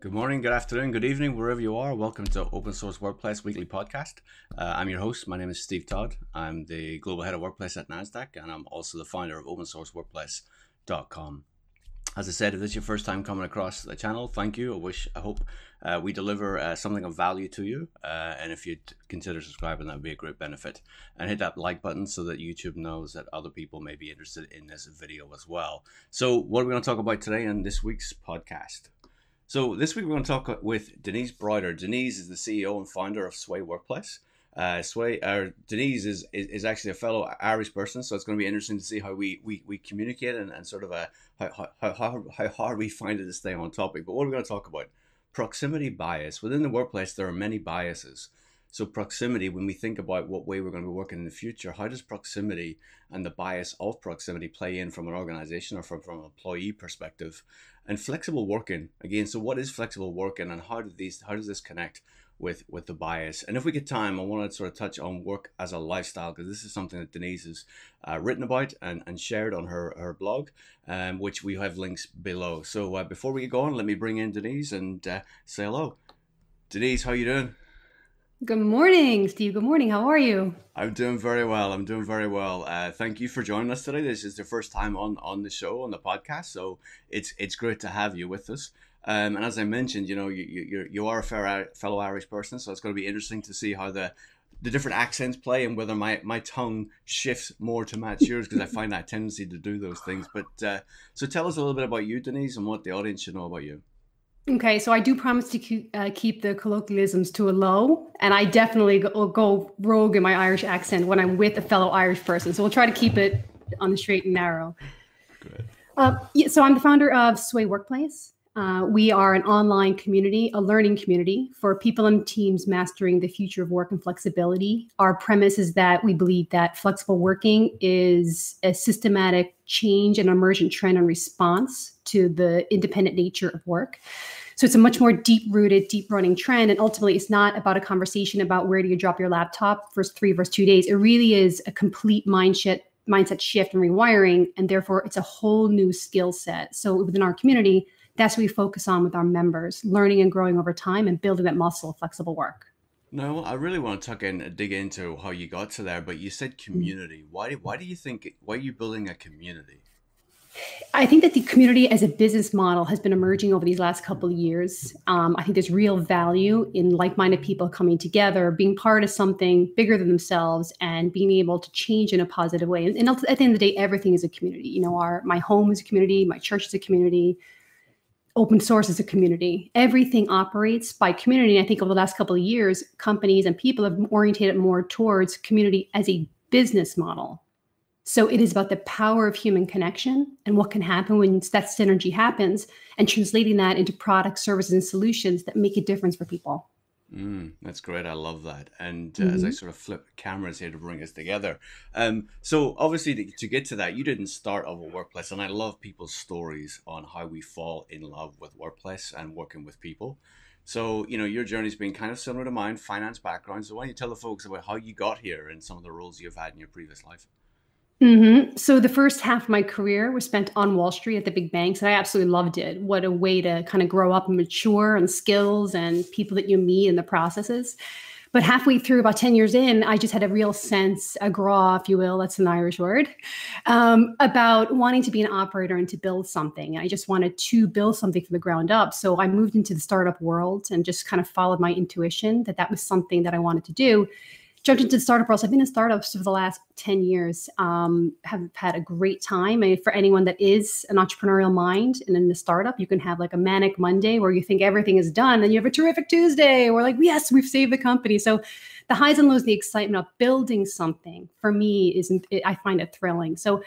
Good morning, good afternoon, good evening, wherever you are. Welcome to Open Source Workplace Weekly Podcast. Uh, I'm your host. My name is Steve Todd. I'm the global head of workplace at NASDAQ, and I'm also the founder of opensourceworkplace.com. As I said, if this is your first time coming across the channel, thank you. I wish, I hope uh, we deliver uh, something of value to you. Uh, and if you'd consider subscribing, that would be a great benefit. And hit that like button so that YouTube knows that other people may be interested in this video as well. So, what are we going to talk about today in this week's podcast? So this week we're going to talk with Denise Brouder. Denise is the CEO and founder of Sway Workplace. Uh, Sway, uh, Denise is, is, is actually a fellow Irish person, so it's going to be interesting to see how we we, we communicate and, and sort of a, uh, how, how, how, how hard we find it to stay on topic. But what we're we going to talk about? Proximity bias. Within the workplace, there are many biases. So proximity, when we think about what way we're going to be working in the future, how does proximity and the bias of proximity play in from an organization or from, from an employee perspective? And flexible working, again, so what is flexible working and how do these how does this connect with with the bias? And if we get time, I want to sort of touch on work as a lifestyle because this is something that Denise has uh, written about and, and shared on her, her blog, um, which we have links below. So uh, before we get going, let me bring in Denise and uh, say hello. Denise, how you doing? Good morning, Steve. Good morning. How are you? I'm doing very well. I'm doing very well. Uh, thank you for joining us today. This is the first time on on the show on the podcast, so it's it's great to have you with us. Um, and as I mentioned, you know, you you you are a fellow Irish person, so it's going to be interesting to see how the the different accents play and whether my, my tongue shifts more to match yours because I find that tendency to do those things. But uh, so tell us a little bit about you, Denise, and what the audience should know about you. Okay, so I do promise to keep, uh, keep the colloquialisms to a low, and I definitely go, go, rogue in my Irish accent when I'm with a fellow Irish person. So we'll try to keep it on the straight and narrow. Good. Uh, yeah, so I'm the founder of Sway Workplace. Uh, we are an online community, a learning community for people and teams mastering the future of work and flexibility. Our premise is that we believe that flexible working is a systematic change and emergent trend and response to the independent nature of work. So it's a much more deep rooted, deep running trend. And ultimately, it's not about a conversation about where do you drop your laptop first three versus two days. It really is a complete mindset mindset shift and rewiring. And therefore, it's a whole new skill set. So within our community, that's what we focus on with our members, learning and growing over time and building that muscle of flexible work. No, I really want to tuck in, and dig into how you got to there. But you said mm-hmm. community. Why? Why do you think? Why are you building a community? I think that the community as a business model has been emerging over these last couple of years. Um, I think there's real value in like-minded people coming together, being part of something bigger than themselves, and being able to change in a positive way. And, and at the end of the day, everything is a community. You know, our my home is a community, my church is a community, open source is a community. Everything operates by community. And I think over the last couple of years, companies and people have orientated more towards community as a business model so it is about the power of human connection and what can happen when that synergy happens and translating that into products, services, and solutions that make a difference for people. Mm, that's great. I love that. And uh, mm-hmm. as I mm-hmm. sort of flip cameras here to bring us together. Um, so obviously to, to, get to that, you didn't start off a workplace. And I love people's stories on how we fall in love with workplace and working with people. So, you know, your journey's been kind of similar to mine, finance background. So why don't you tell the folks about how you got here and some of the roles you've had in your previous life? Mm-hmm. So the first half of my career was spent on Wall Street at the big banks, and I absolutely loved it. What a way to kind of grow up and mature and skills and people that you meet and the processes. But halfway through, about 10 years in, I just had a real sense, a grá, if you will, that's an Irish word, um, about wanting to be an operator and to build something. I just wanted to build something from the ground up. So I moved into the startup world and just kind of followed my intuition that that was something that I wanted to do jumped into startup. So I've been in startups for the last 10 years. Um, have had a great time. And for anyone that is an entrepreneurial mind and in the startup, you can have like a manic Monday where you think everything is done. Then you have a terrific Tuesday where like, yes, we've saved the company. So the highs and lows, the excitement of building something for me isn't, I find it thrilling. So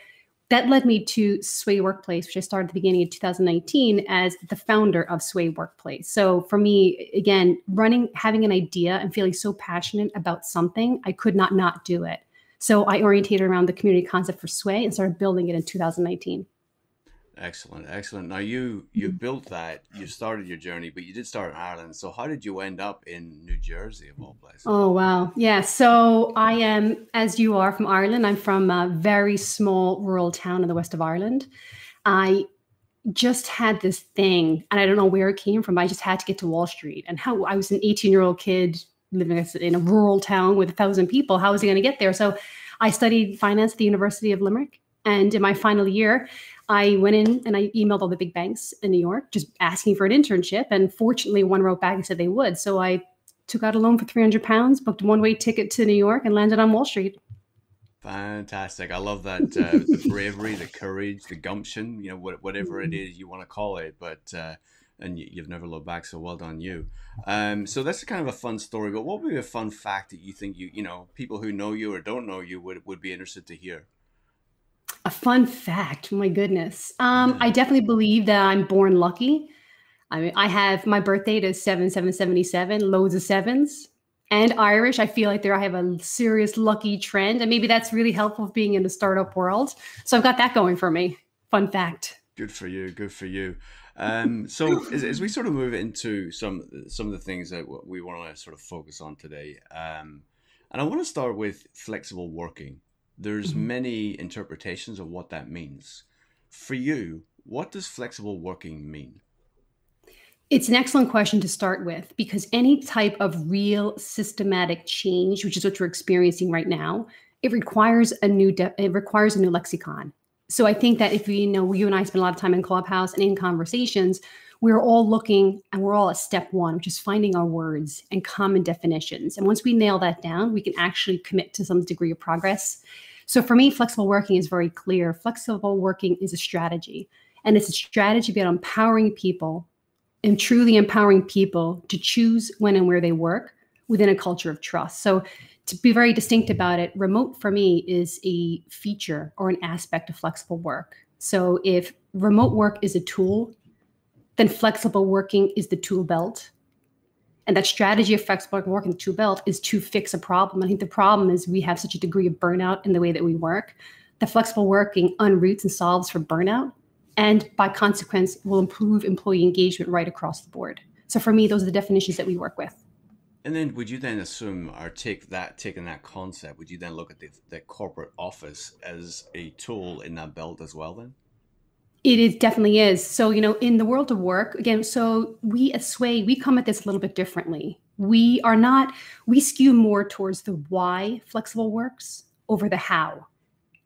that led me to Sway Workplace, which I started at the beginning of 2019 as the founder of Sway Workplace. So for me, again, running, having an idea and feeling so passionate about something, I could not not do it. So I orientated around the community concept for Sway and started building it in 2019. Excellent, excellent. Now you you mm-hmm. built that, you started your journey, but you did start in Ireland. So how did you end up in New Jersey of all places? Oh wow, yeah. So I am, as you are from Ireland. I'm from a very small rural town in the west of Ireland. I just had this thing, and I don't know where it came from. I just had to get to Wall Street, and how I was an 18 year old kid living in a rural town with a thousand people. How was I going to get there? So I studied finance at the University of Limerick, and in my final year, I went in and I emailed all the big banks in New York, just asking for an internship. And fortunately, one wrote back and said they would. So I took out a loan for 300 pounds, booked a one way ticket to New York, and landed on Wall Street. Fantastic. I love that uh, the bravery, the courage, the gumption, you know, whatever it mm-hmm. you want to call it. But, uh, and you've never looked back, so well done you. Um, so that's kind of a fun story. But what would be a fun fact that you think you, you know, people who know you or don't know you would, would be interested to hear? A fun fact. My goodness. Um, I definitely believe that I'm born lucky. I mean, I have my birthday is seven seven seventy seven, loads of sevens and Irish. I feel like there I have a serious lucky trend, and maybe that's really helpful being in the startup world. So I've got that going for me. Fun fact. Good for you. Good for you. Um, so as, as, we sort of move into some some of the things that we want to sort of focus on today, um, and I want to start with flexible working. There's mm-hmm. many interpretations of what that means. For you, what does flexible working mean? It's an excellent question to start with because any type of real systematic change, which is what we're experiencing right now, it requires a new de- it requires a new lexicon. So I think that if we you know you and I spend a lot of time in Clubhouse and in conversations, we're all looking and we're all at step one, which is finding our words and common definitions. And once we nail that down, we can actually commit to some degree of progress. So for me, flexible working is very clear. Flexible working is a strategy. And it's a strategy about empowering people and truly empowering people to choose when and where they work within a culture of trust. So, to be very distinct about it, remote for me is a feature or an aspect of flexible work. So, if remote work is a tool, then flexible working is the tool belt. And that strategy of flexible work and tool belt is to fix a problem. I think the problem is we have such a degree of burnout in the way that we work. The flexible working unroots and solves for burnout and by consequence will improve employee engagement right across the board. So for me, those are the definitions that we work with. And then would you then assume or take that taking that concept, would you then look at the, the corporate office as a tool in that belt as well then? It is definitely is. So, you know, in the world of work, again, so we at Sway, we come at this a little bit differently. We are not, we skew more towards the why flexible works over the how.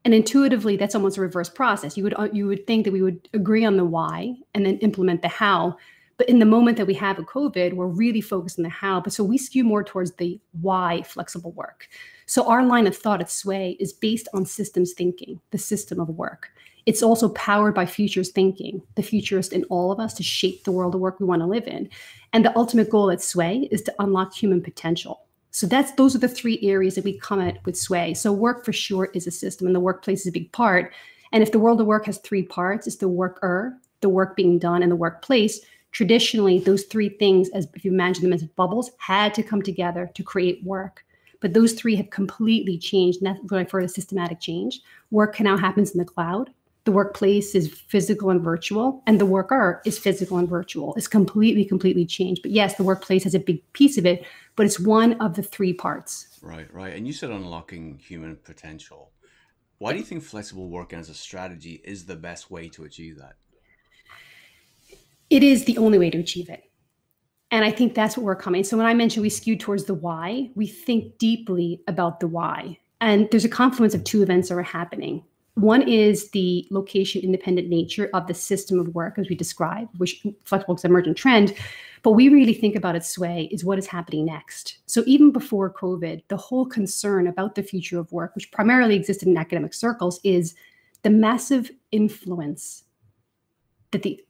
And intuitively that's almost a reverse process. You would uh, you would think that we would agree on the why and then implement the how. But in the moment that we have a covid we're really focused on the how. But so we skew more towards the why flexible work. So our line of thought at sway is based on systems thinking the system of work it's also powered by futures thinking the futurist in all of us to shape the world of work we want to live in and the ultimate goal at sway is to unlock human potential so that's those are the three areas that we come at with Sway. So work for sure is a system, and the workplace is a big part. And if the world of work has three parts, it's the worker, the work being done, and the workplace. Traditionally, those three things, as if you imagine them as bubbles, had to come together to create work. But those three have completely changed, and that's what I refer systematic change. Work now happens in the cloud the workplace is physical and virtual and the worker is physical and virtual. It's completely completely changed. But yes the workplace has a big piece of it but it's one of the three parts. Right right. And you said unlocking human potential. Why do you think flexible working as a strategy is the best way to achieve that? It is the only way to achieve it. And i think that's what we're coming. So when i mentioned we skew towards the why we think deeply about the why. And there's a confluence of two events that are happening one is the location independent nature of the system of work, as we describe, which flexible is an emergent trend. But we really think about its sway is what is happening next. So even before COVID, the whole concern about the future of work, which primarily existed in academic circles, is the massive influence that the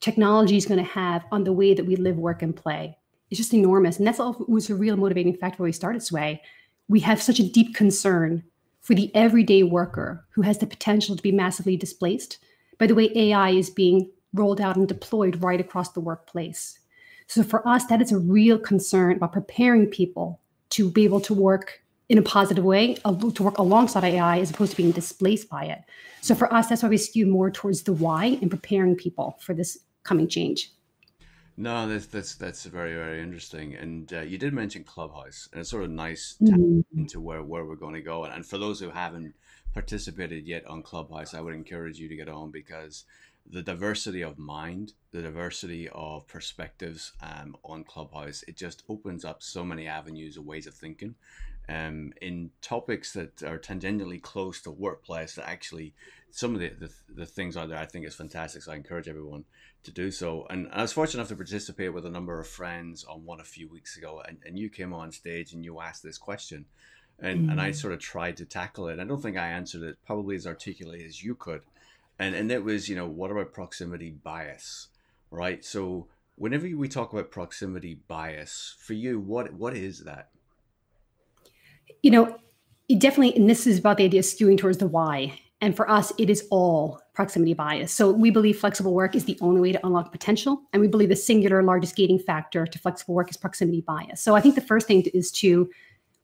technology is going to have on the way that we live, work, and play. It's just enormous. And that's all was a real motivating factor when we started Sway. We have such a deep concern for the everyday worker who has the potential to be massively displaced by the way AI is being rolled out and deployed right across the workplace. So for us, that is a real concern about preparing people to be able to work in a positive way, to work alongside AI as opposed to being displaced by it. So for us, that's why we skew more towards the why and preparing people for this coming change. No, that's that's that's very very interesting. And uh, you did mention Clubhouse, and it's sort of nice mm-hmm. into where where we're going to go. And, and for those who haven't participated yet on Clubhouse, I would encourage you to get on because the diversity of mind, the diversity of perspectives um, on Clubhouse, it just opens up so many avenues of ways of thinking um, in topics that are tangentially close to workplace that actually some of the, the, the, things out there I think is fantastic. So I encourage everyone to do so. And I was fortunate enough to participate with a number of friends on one a few weeks ago, and, and you came on stage and you asked this question. And, mm. and I mm. sort of tried to tackle it. I don't think I answered it probably as articulately as you could. And, and it was, you know, what about proximity bias, right? So whenever we talk about proximity bias, for you, what what is that? you know, definitely, and this is about the idea of skewing towards the why. And for us, it is all proximity bias. So we believe flexible work is the only way to unlock potential. And we believe the singular largest gating factor to flexible work is proximity bias. So I think the first thing is to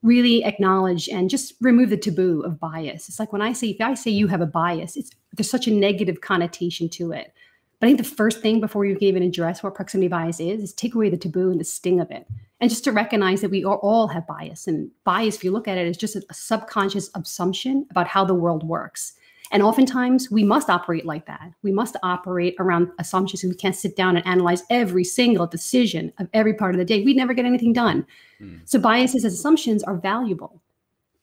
really acknowledge and just remove the taboo of bias. It's like when I say, if I say you have a bias, it's there's such a negative connotation to it. But I think the first thing before you can even address what proximity bias is, is take away the taboo and the sting of it. And just to recognize that we all have bias. And bias, if you look at it, is just a subconscious assumption about how the world works. And oftentimes we must operate like that. We must operate around assumptions. We can't sit down and analyze every single decision of every part of the day. We'd never get anything done. Mm. So biases as assumptions are valuable,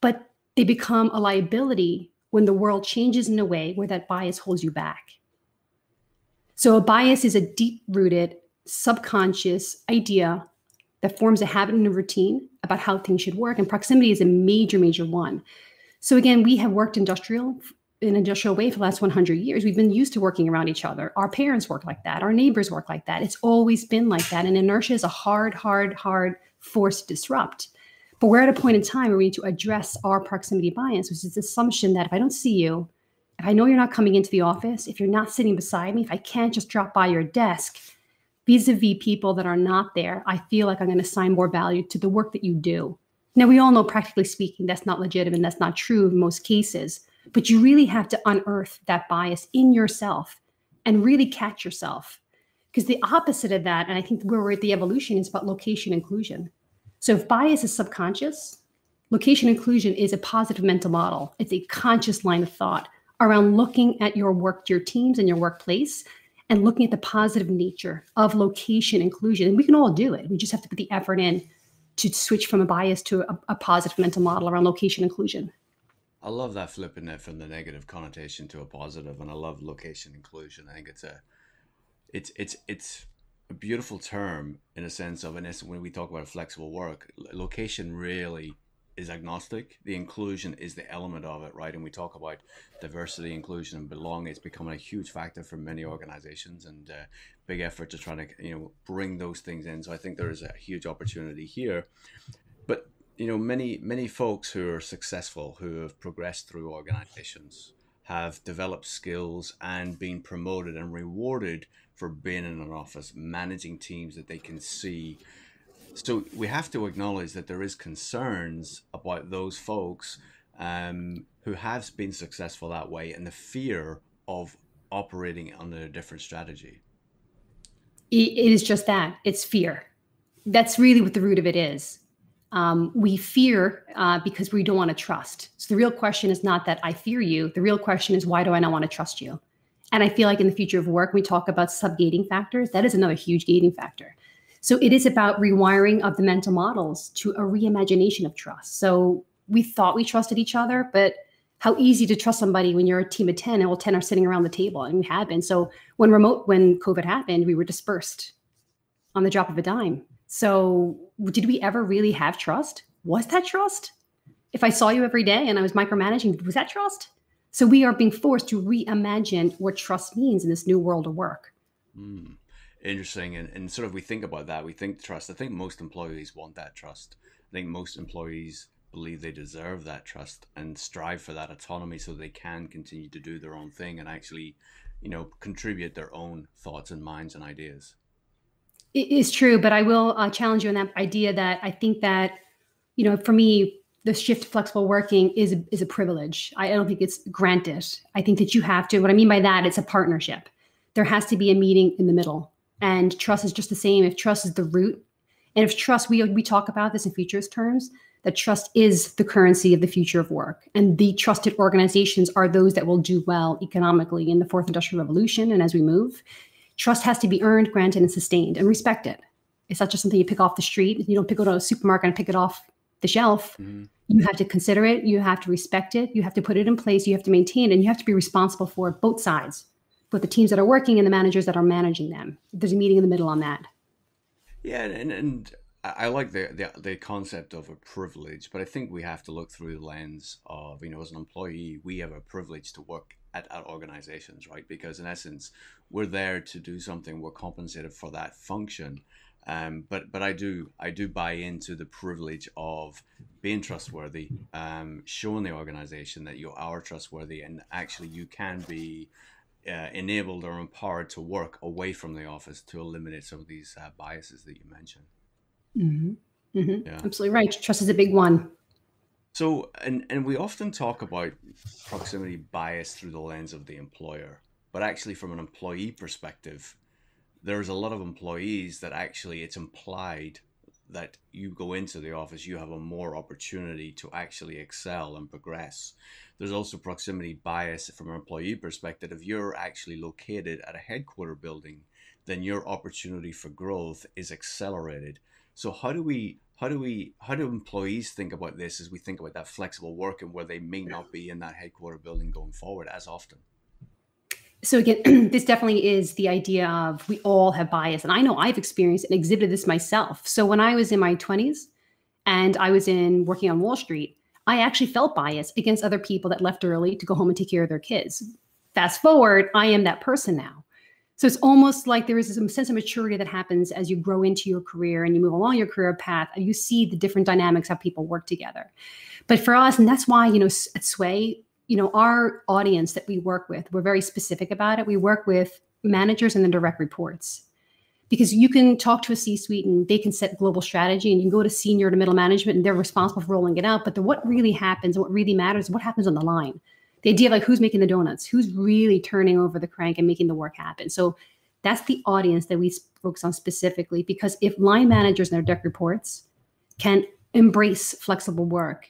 but they become a liability when the world changes in a way where that bias holds you back. So a bias is a deep rooted subconscious idea that forms a habit and a routine about how things should work. And proximity is a major, major one. So again, we have worked industrial in an industrial way for the last 100 years. We've been used to working around each other. Our parents work like that. Our neighbors work like that. It's always been like that. And inertia is a hard, hard, hard force to disrupt. But we're at a point in time where we need to address our proximity bias, which is the assumption that if I don't see you, if I know you're not coming into the office, if you're not sitting beside me, if I can't just drop by your desk, vis-a-vis people that are not there, I feel like I'm going to assign more value to the work that you do. Now we all know practically speaking that's not legitimate that's not true in most cases, but you really have to unearth that bias in yourself and really catch yourself. Because the opposite of that, and I think where we're at the evolution is about location inclusion. So if bias is subconscious, location inclusion is a positive mental model. It's a conscious line of thought around looking at your work, your teams and your workplace and looking at the positive nature of location inclusion. And we can all do it. We just have to put the effort in to switch from a bias to a, a positive mental model around location inclusion. I love that flipping it from the negative connotation to a positive, and I love location inclusion. I think it's a, it's it's it's a beautiful term in a sense of, essence, when we talk about flexible work, location really is agnostic. The inclusion is the element of it, right? And we talk about diversity, inclusion, and belonging. It's becoming a huge factor for many organizations and uh, big effort to try to you know bring those things in. So I think there is a huge opportunity here. But you know, many many folks who are successful, who have progressed through organizations, have developed skills and been promoted and rewarded for being in an office, managing teams that they can see so we have to acknowledge that there is concerns about those folks um, who have been successful that way and the fear of operating under a different strategy. It is just that it's fear. That's really what the root of it is. Um, we fear uh, because we don't want to trust. So the real question is not that I fear you. The real question is why do I not want to trust you? And I feel like in the future of work, we talk about subgating factors. That is another huge gating factor. So it is about rewiring of the mental models to a reimagination of trust. So we thought we trusted each other, but how easy to trust somebody when you're a team of 10 and all 10 are sitting around the table and we have been. So when remote, when COVID happened, we were dispersed on the drop of a dime. So did we ever really have trust? Was that trust? If I saw you every day and I was micromanaging, was that trust? So we are being forced to reimagine what trust means in this new world of work. Mm interesting and, and sort of we think about that we think trust i think most employees want that trust i think most employees believe they deserve that trust and strive for that autonomy so they can continue to do their own thing and actually you know contribute their own thoughts and minds and ideas it is true but i will uh, challenge you on that idea that i think that you know for me the shift to flexible working is is a privilege I don't think it's granted i think that you have to what i mean by that it's a partnership there has to be a meeting in the middle and trust is just the same. If trust is the root, and if trust, we we talk about this in futures terms, that trust is the currency of the future of work. And the trusted organizations are those that will do well economically in the fourth industrial revolution and as we move. Trust has to be earned, granted, and sustained and respected. It's not just something you pick off the street. You don't pick it out of a supermarket and pick it off the shelf. Mm-hmm. You have to consider it, you have to respect it, you have to put it in place, you have to maintain it, and you have to be responsible for both sides, both the teams that are working and the managers that are managing them. There's a meeting in the middle on that. Yeah, and, and I like the, the, the concept of a privilege, but I think we have to look through the lens of you know as an employee we have a privilege to work at, at organizations, right? Because in essence we're there to do something, we're compensated for that function. Um, but but I do I do buy into the privilege of being trustworthy, um, showing the organization that you are trustworthy, and actually you can be uh, enabled or empowered to work away from the office to eliminate some of these uh, biases that you mentioned. Mm-hmm. Mm-hmm. Yeah. Absolutely right. Trust is a big one. So, and and we often talk about proximity bias through the lens of the employer, but actually, from an employee perspective, there's a lot of employees that actually it's implied that you go into the office, you have a more opportunity to actually excel and progress. There's also proximity bias from an employee perspective. If you're actually located at a headquarter building, then your opportunity for growth is accelerated. So how do we how do we how do employees think about this as we think about that flexible working where they may not be in that headquarter building going forward as often? So again, this definitely is the idea of we all have bias. And I know I've experienced and exhibited this myself. So when I was in my 20s and I was in working on Wall Street, I actually felt bias against other people that left early to go home and take care of their kids. Fast forward, I am that person now. So it's almost like there is some sense of maturity that happens as you grow into your career and you move along your career path you see the different dynamics how people work together. But for us, and that's why, you know, at Sway, you know, our audience that we work with, we're very specific about it. We work with managers and then direct reports because you can talk to a C-suite and they can set global strategy and you can go to senior to middle management and they're responsible for rolling it out. But the, what really happens, and what really matters, what happens on the line. The idea of like who's making the donuts, who's really turning over the crank and making the work happen. So that's the audience that we focus on specifically because if line managers and their deck reports can embrace flexible work,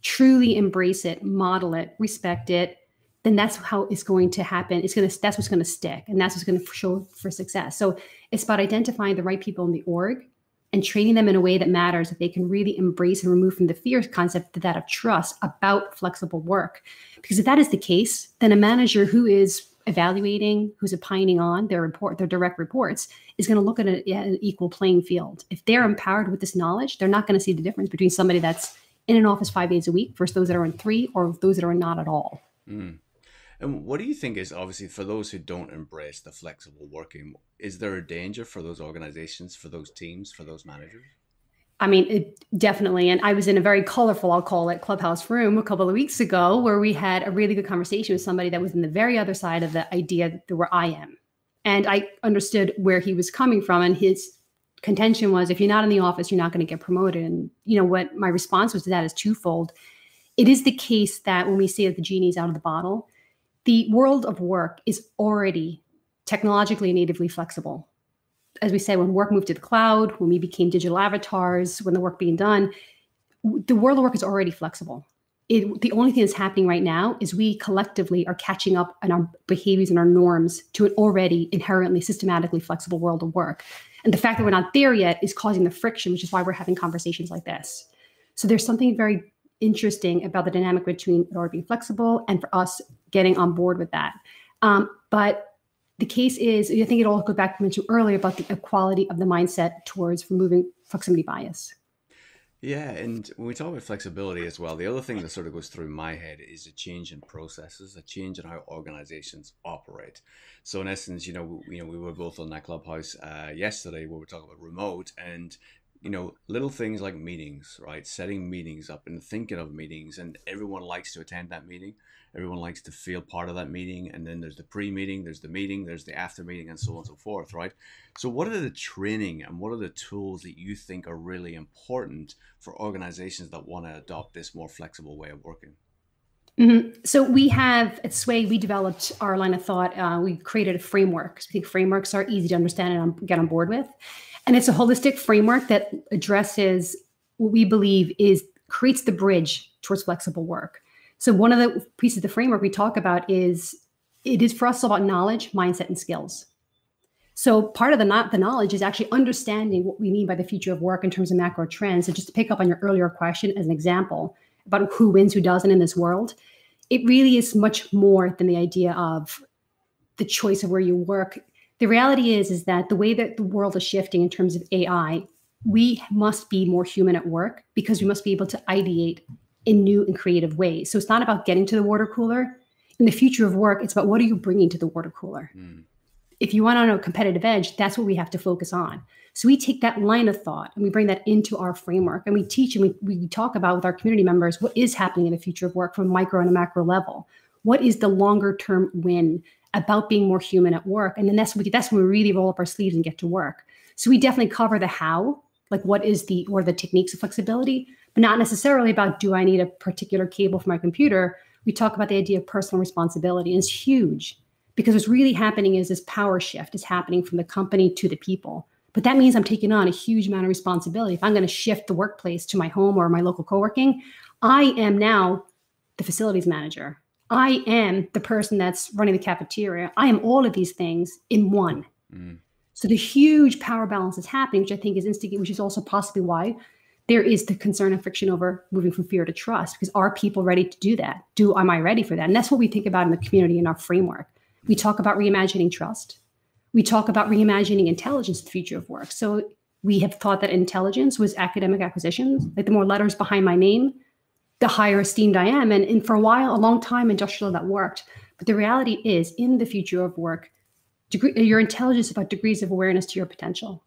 truly embrace it, model it, respect it, then that's how it's going to happen. It's going to that's what's going to stick, and that's what's going to show for success. So it's about identifying the right people in the org and training them in a way that matters that they can really embrace and remove from the fear concept to that of trust about flexible work. Because if that is the case, then a manager who is evaluating, who's opining on their report, their direct reports, is going to look at an equal playing field. If they're empowered with this knowledge, they're not going to see the difference between somebody that's in an office five days a week versus those that are in three or those that are not at all. Mm. And what do you think is obviously for those who don't embrace the flexible working, is there a danger for those organizations, for those teams, for those managers? I mean, it, definitely. And I was in a very colorful, I'll call it, clubhouse room a couple of weeks ago where we had a really good conversation with somebody that was in the very other side of the idea that where I am. And I understood where he was coming from. And his contention was if you're not in the office, you're not going to get promoted. And, you know, what my response was to that is twofold. It is the case that when we say that the genie's out of the bottle, the world of work is already technologically natively flexible. As we say, when work moved to the cloud, when we became digital avatars, when the work being done, the world of work is already flexible. It, the only thing that's happening right now is we collectively are catching up on our behaviors and our norms to an already inherently systematically flexible world of work. And the fact that we're not there yet is causing the friction, which is why we're having conversations like this. So there's something very interesting about the dynamic between already being flexible and for us getting on board with that. Um, but the case is, I think it all goes back to mention earlier about the equality of the mindset towards removing proximity bias. Yeah, and when we talk about flexibility as well, the other thing that sort of goes through my head is a change in processes, a change in how organizations operate. So in essence, you know, we, you know, we were both on that clubhouse uh, yesterday where we are talking about remote, and you know, little things like meetings, right? Setting meetings up and thinking of meetings, and everyone likes to attend that meeting. Everyone likes to feel part of that meeting. And then there's the pre meeting, there's the meeting, there's the after meeting, and so on and so forth, right? So, what are the training and what are the tools that you think are really important for organizations that want to adopt this more flexible way of working? Mm-hmm. So we have at Sway, we developed our line of thought. Uh, we created a framework. So we think frameworks are easy to understand and get on board with. And it's a holistic framework that addresses what we believe is creates the bridge towards flexible work. So one of the pieces of the framework we talk about is it is for us about knowledge, mindset, and skills. So part of the not the knowledge is actually understanding what we mean by the future of work in terms of macro trends. So just to pick up on your earlier question as an example about who wins, who doesn't in this world, it really is much more than the idea of the choice of where you work. The reality is is that the way that the world is shifting in terms of AI, we must be more human at work because we must be able to ideate in new and creative ways. So it's not about getting to the water cooler. In the future of work, it's about what are you bringing to the water cooler. Mm if you want to know a competitive edge, that's what we have to focus on. So we take that line of thought and we bring that into our framework and we teach and we, we talk about with our community members what is happening in the future of work from micro and a macro level. What is the longer term win about being more human at work? And then that's when we, that's when we really roll up our sleeves and get to work. So we definitely cover the how, like what is the or the techniques of flexibility, but not necessarily about do I need a particular cable for my computer. We talk about the idea of personal responsibility, and it's huge because what's really happening is this power shift is happening from the company to the people. But that means I'm taking on a huge amount of responsibility. If I'm going to shift the workplace to my home or my local co-working, I am now the facilities manager. I am the person that's running the cafeteria. I am all of these things in one. Mm. So the huge power balance is happening, which I think is instigating, which is also possibly why there is the concern and friction over moving from fear to trust. Because are people ready to do that? Do am I ready for that? And that's what we think about in the community in our framework. We talk about reimagining trust. We talk about reimagining intelligence, the future of work. So we have thought that intelligence was academic acquisitions. Like the more letters behind my name, the higher esteemed I am. And, and for a while, a long time, industrial that worked. But the reality is, in the future of work, degree, your intelligence about degrees of awareness to your potential.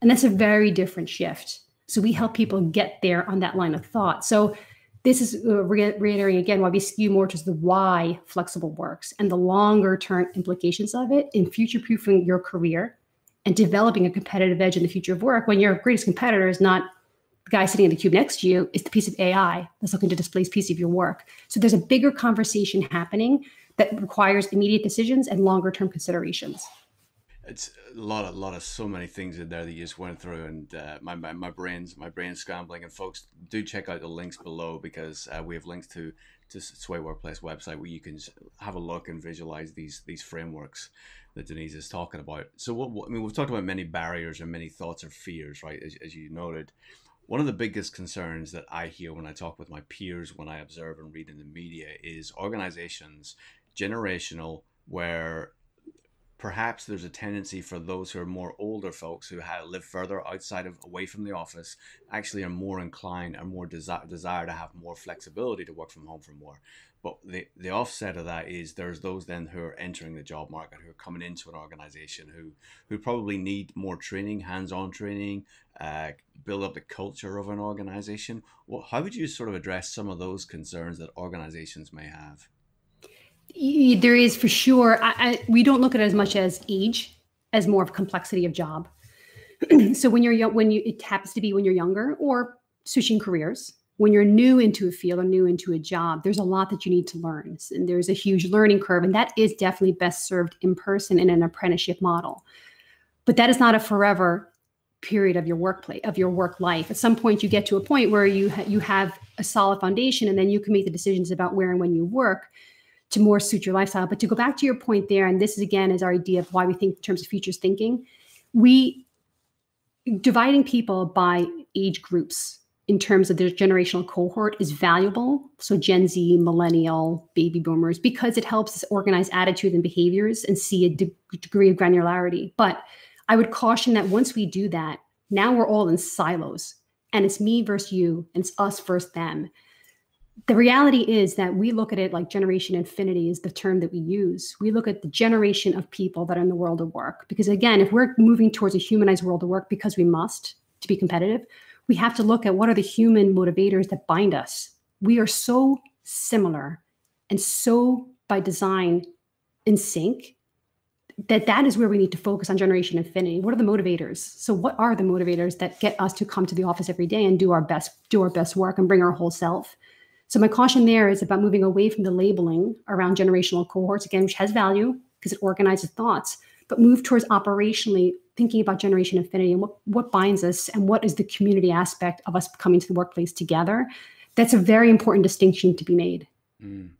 And that's a very different shift. So we help people get there on that line of thought. So this is uh, reiterating again why we skew more towards the why flexible works and the longer term implications of it in future proofing your career and developing a competitive edge in the future of work when your greatest competitor is not the guy sitting in the cube next to you, it's the piece of AI that's looking to displace piece of your work. So there's a bigger conversation happening that requires immediate decisions and longer term considerations it's a lot of lot of so many things in there that you just went through and uh, my, my, my brain's my brain's scrambling. And folks do check out the links below because uh, we have links to to sway workplace website where you can have a look and visualize these these frameworks that denise is talking about. So what, what i mean we've talked about many barriers and many thoughts or fears right as, as you noted. One of the biggest concerns that i hear when i talk with my peers when i observe and read in the media is organizations generational where perhaps there's a tendency for those who are more older folks who have live further outside of away from the office actually are more inclined or more desi- desire to have more flexibility to work from home for more. But the, the offset of that is there's those then who are entering the job market who are coming into an organization who who probably need more training hands-on training uh, build up the culture of an organization. Well, how would you sort of address some of those concerns that organizations may have there is for sure. I, I, we don't look at it as much as age, as more of complexity of job. so when you're young, when you it happens to be when you're younger or switching careers, when you're new into a field or new into a job, there's a lot that you need to learn, and there's a huge learning curve, and that is definitely best served in person in an apprenticeship model. But that is not a forever period of your workplace of your work life. At some point, you get to a point where you ha- you have a solid foundation, and then you can make the decisions about where and when you work to more suit your lifestyle. But to go back to your point there, and this is again is our idea of why we think in terms of futures thinking, we dividing people by age groups in terms of their generational cohort is valuable. So Gen Z, millennial, baby boomers, because it helps us organize attitudes and behaviors and see a de- degree of granularity. But I would caution that once we do that, now we're all in silos and it's me versus you and it's us versus them the reality is that we look at it like generation infinity is the term that we use. We look at the generation of people that are in the world of work. Because again, if we're moving towards a humanized world of work because we must to be competitive, we have to look at what are the human motivators that bind us. We are so similar and so by design in sync that that is where we need to focus on generation infinity what are the motivators so what are the motivators that get us to come to the office every day and do our best do our best work and bring our whole self so my caution there is about moving away from the labeling around generational cohorts, again, which has value because it organizes thoughts, but move towards operationally thinking about generation affinity and what, what binds us and what is the community aspect of us coming to the workplace together, that's a very important distinction to be made. Mm.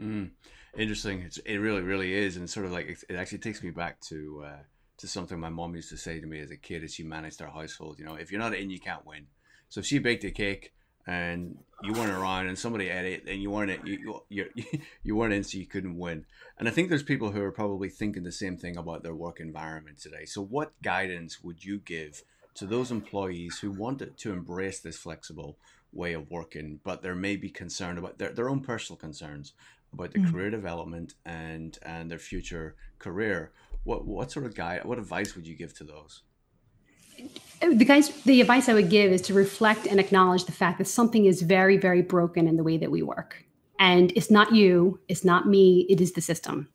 Mm. Interesting. It's, it really, really is. And sort of like, it actually takes me back to, uh, to something my mom used to say to me as a kid as she managed our household. You know, if you're not in, you can't win. So if she baked a cake and you weren't around and somebody ate it and you weren't you you you weren't in so you couldn't win. And i think there's people who are probably thinking the same thing about their work environment today. So what guidance would you give to those employees who want to embrace this flexible way of working but there may be concern about their, their own personal concerns about their mm-hmm. career development and and their future career? What what sort of guide what advice would you give to those the guys the advice i would give is to reflect and acknowledge the fact that something is very very broken in the way that we work. And it's not you it's not me it is the system.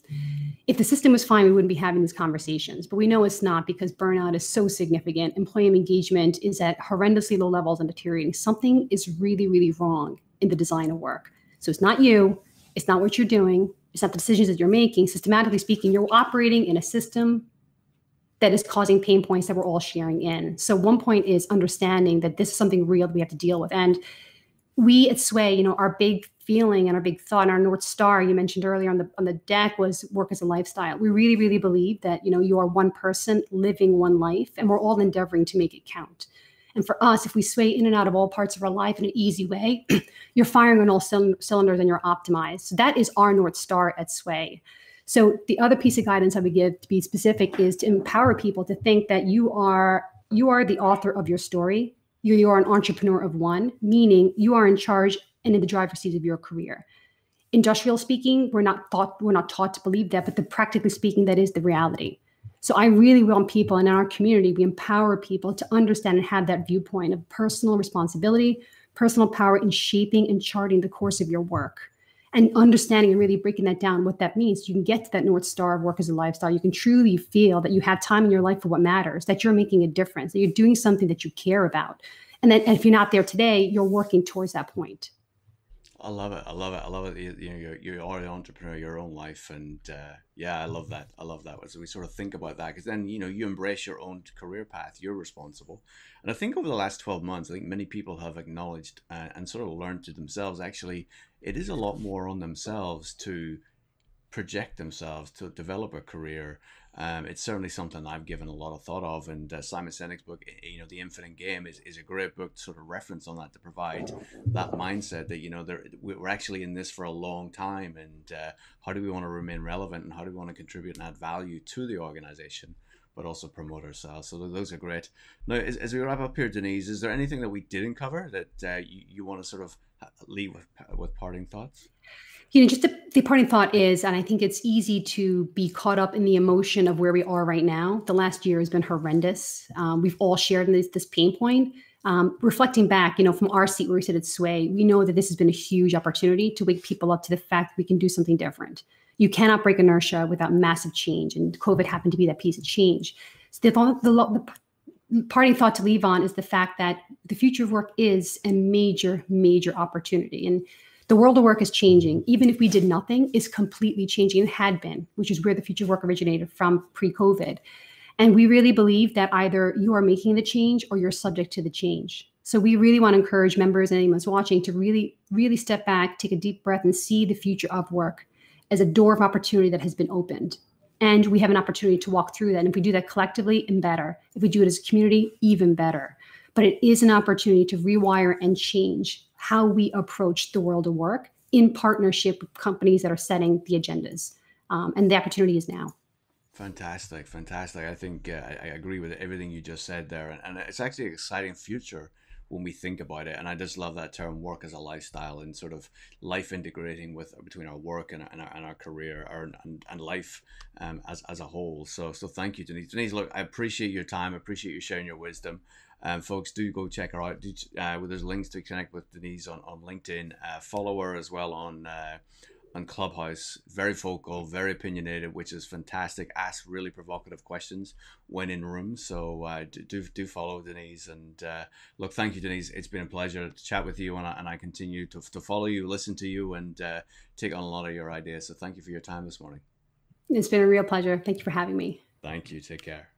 If the system was fine we wouldn't be having these conversations. But we know it's not because burnout is so significant. Employee engagement is at horrendously low levels and deteriorating. Something is really really wrong in the design of work. So it's not you it's not what you're doing it's not the decisions that you're making. Systematically speaking you're operating in a system that is causing pain points that we're all sharing in. So one point is understanding that this is something real that we have to deal with. And we at Sway, you know, our big feeling and our big thought and our North Star you mentioned earlier on the on the deck was work as a lifestyle. We really, really believe that, you know, you are one person living one life and we're all endeavoring to make it count. And for us, if we sway in and out of all parts of our life in an easy way, you're firing on all cylinders and you're optimized. So that is our North Star at Sway. So the other piece of guidance I would give to be specific is to empower people to think that you are you are the author of your story. You, you are an entrepreneur of one, meaning you are in charge and in the driver's seat of your career. Industrial speaking, we're not thought we're not taught to believe that, but the practically speaking, that is the reality. So I really want people and in our community, we empower people to understand and have that viewpoint of personal responsibility, personal power in shaping and charting the course of your work and understanding and really breaking that down what that means you can get to that north star of work as a lifestyle. You can truly feel that you have time in your life for what matters that you're making a difference that you're doing something that you care about. And then if you're not there today you're working towards that point I love it. I love it. I love it. You, you know, you're, you are the entrepreneur, your own life, and uh, yeah, I love that. I love that. So we sort of think about that because then you know you embrace your own career path. You're responsible, and I think over the last twelve months, I think many people have acknowledged uh, and sort of learned to themselves. Actually, it is a lot more on themselves to project themselves to develop a career um, it's certainly something I've given a lot of thought of. And uh, Simon Sinek's book, you know, The Infinite Game, is, is a great book to sort of reference on that to provide that mindset that, you know, we're actually in this for a long time. And uh, how do we want to remain relevant and how do we want to contribute and add value to the organization? But also promote ourselves. So those are great. Now, as, as we wrap up here, Denise, is there anything that we didn't cover that uh, you, you want to sort of leave with, with parting thoughts? You know, just a, the parting thought is, and I think it's easy to be caught up in the emotion of where we are right now. The last year has been horrendous. Um, we've all shared this, this pain point. Um, reflecting back, you know, from our seat where we sit at Sway, we know that this has been a huge opportunity to wake people up to the fact that we can do something different. You cannot break inertia without massive change, and COVID happened to be that piece of change. So the, the, the parting thought to leave on is the fact that the future of work is a major, major opportunity. And the world of work is changing. Even if we did nothing, is completely changing and had been, which is where the future of work originated from pre-COVID. And we really believe that either you are making the change or you're subject to the change. So we really want to encourage members and anyone who's watching to really, really step back, take a deep breath, and see the future of work as a door of opportunity that has been opened. And we have an opportunity to walk through that. And if we do that collectively, and better. If we do it as a community, even better. But it is an opportunity to rewire and change how we approach the world of work in partnership with companies that are setting the agendas. Um, and the opportunity is now. Fantastic, fantastic. I think uh, I, agree with everything you just said there. And, and it's actually an exciting future when we think about it. And I just love that term work as a lifestyle and sort of life integrating with between our work and, and, our, and our career and, and life um, as, as a whole. So, so thank you, Denise. Denise, look, I appreciate your time. I appreciate you sharing your wisdom. Um, folks, do go check her out. Do, uh, there's links to connect with Denise on, on LinkedIn. Uh, follow her as well on uh, on Clubhouse. Very vocal, very opinionated, which is fantastic. Ask really provocative questions when in rooms. So uh, do, do follow Denise. And uh, look, thank you, Denise. It's been a pleasure to chat with you, and I, and I continue to, to follow you, listen to you, and uh, take on a lot of your ideas. So thank you for your time this morning. It's been a real pleasure. Thank you for having me. Thank you. Take care.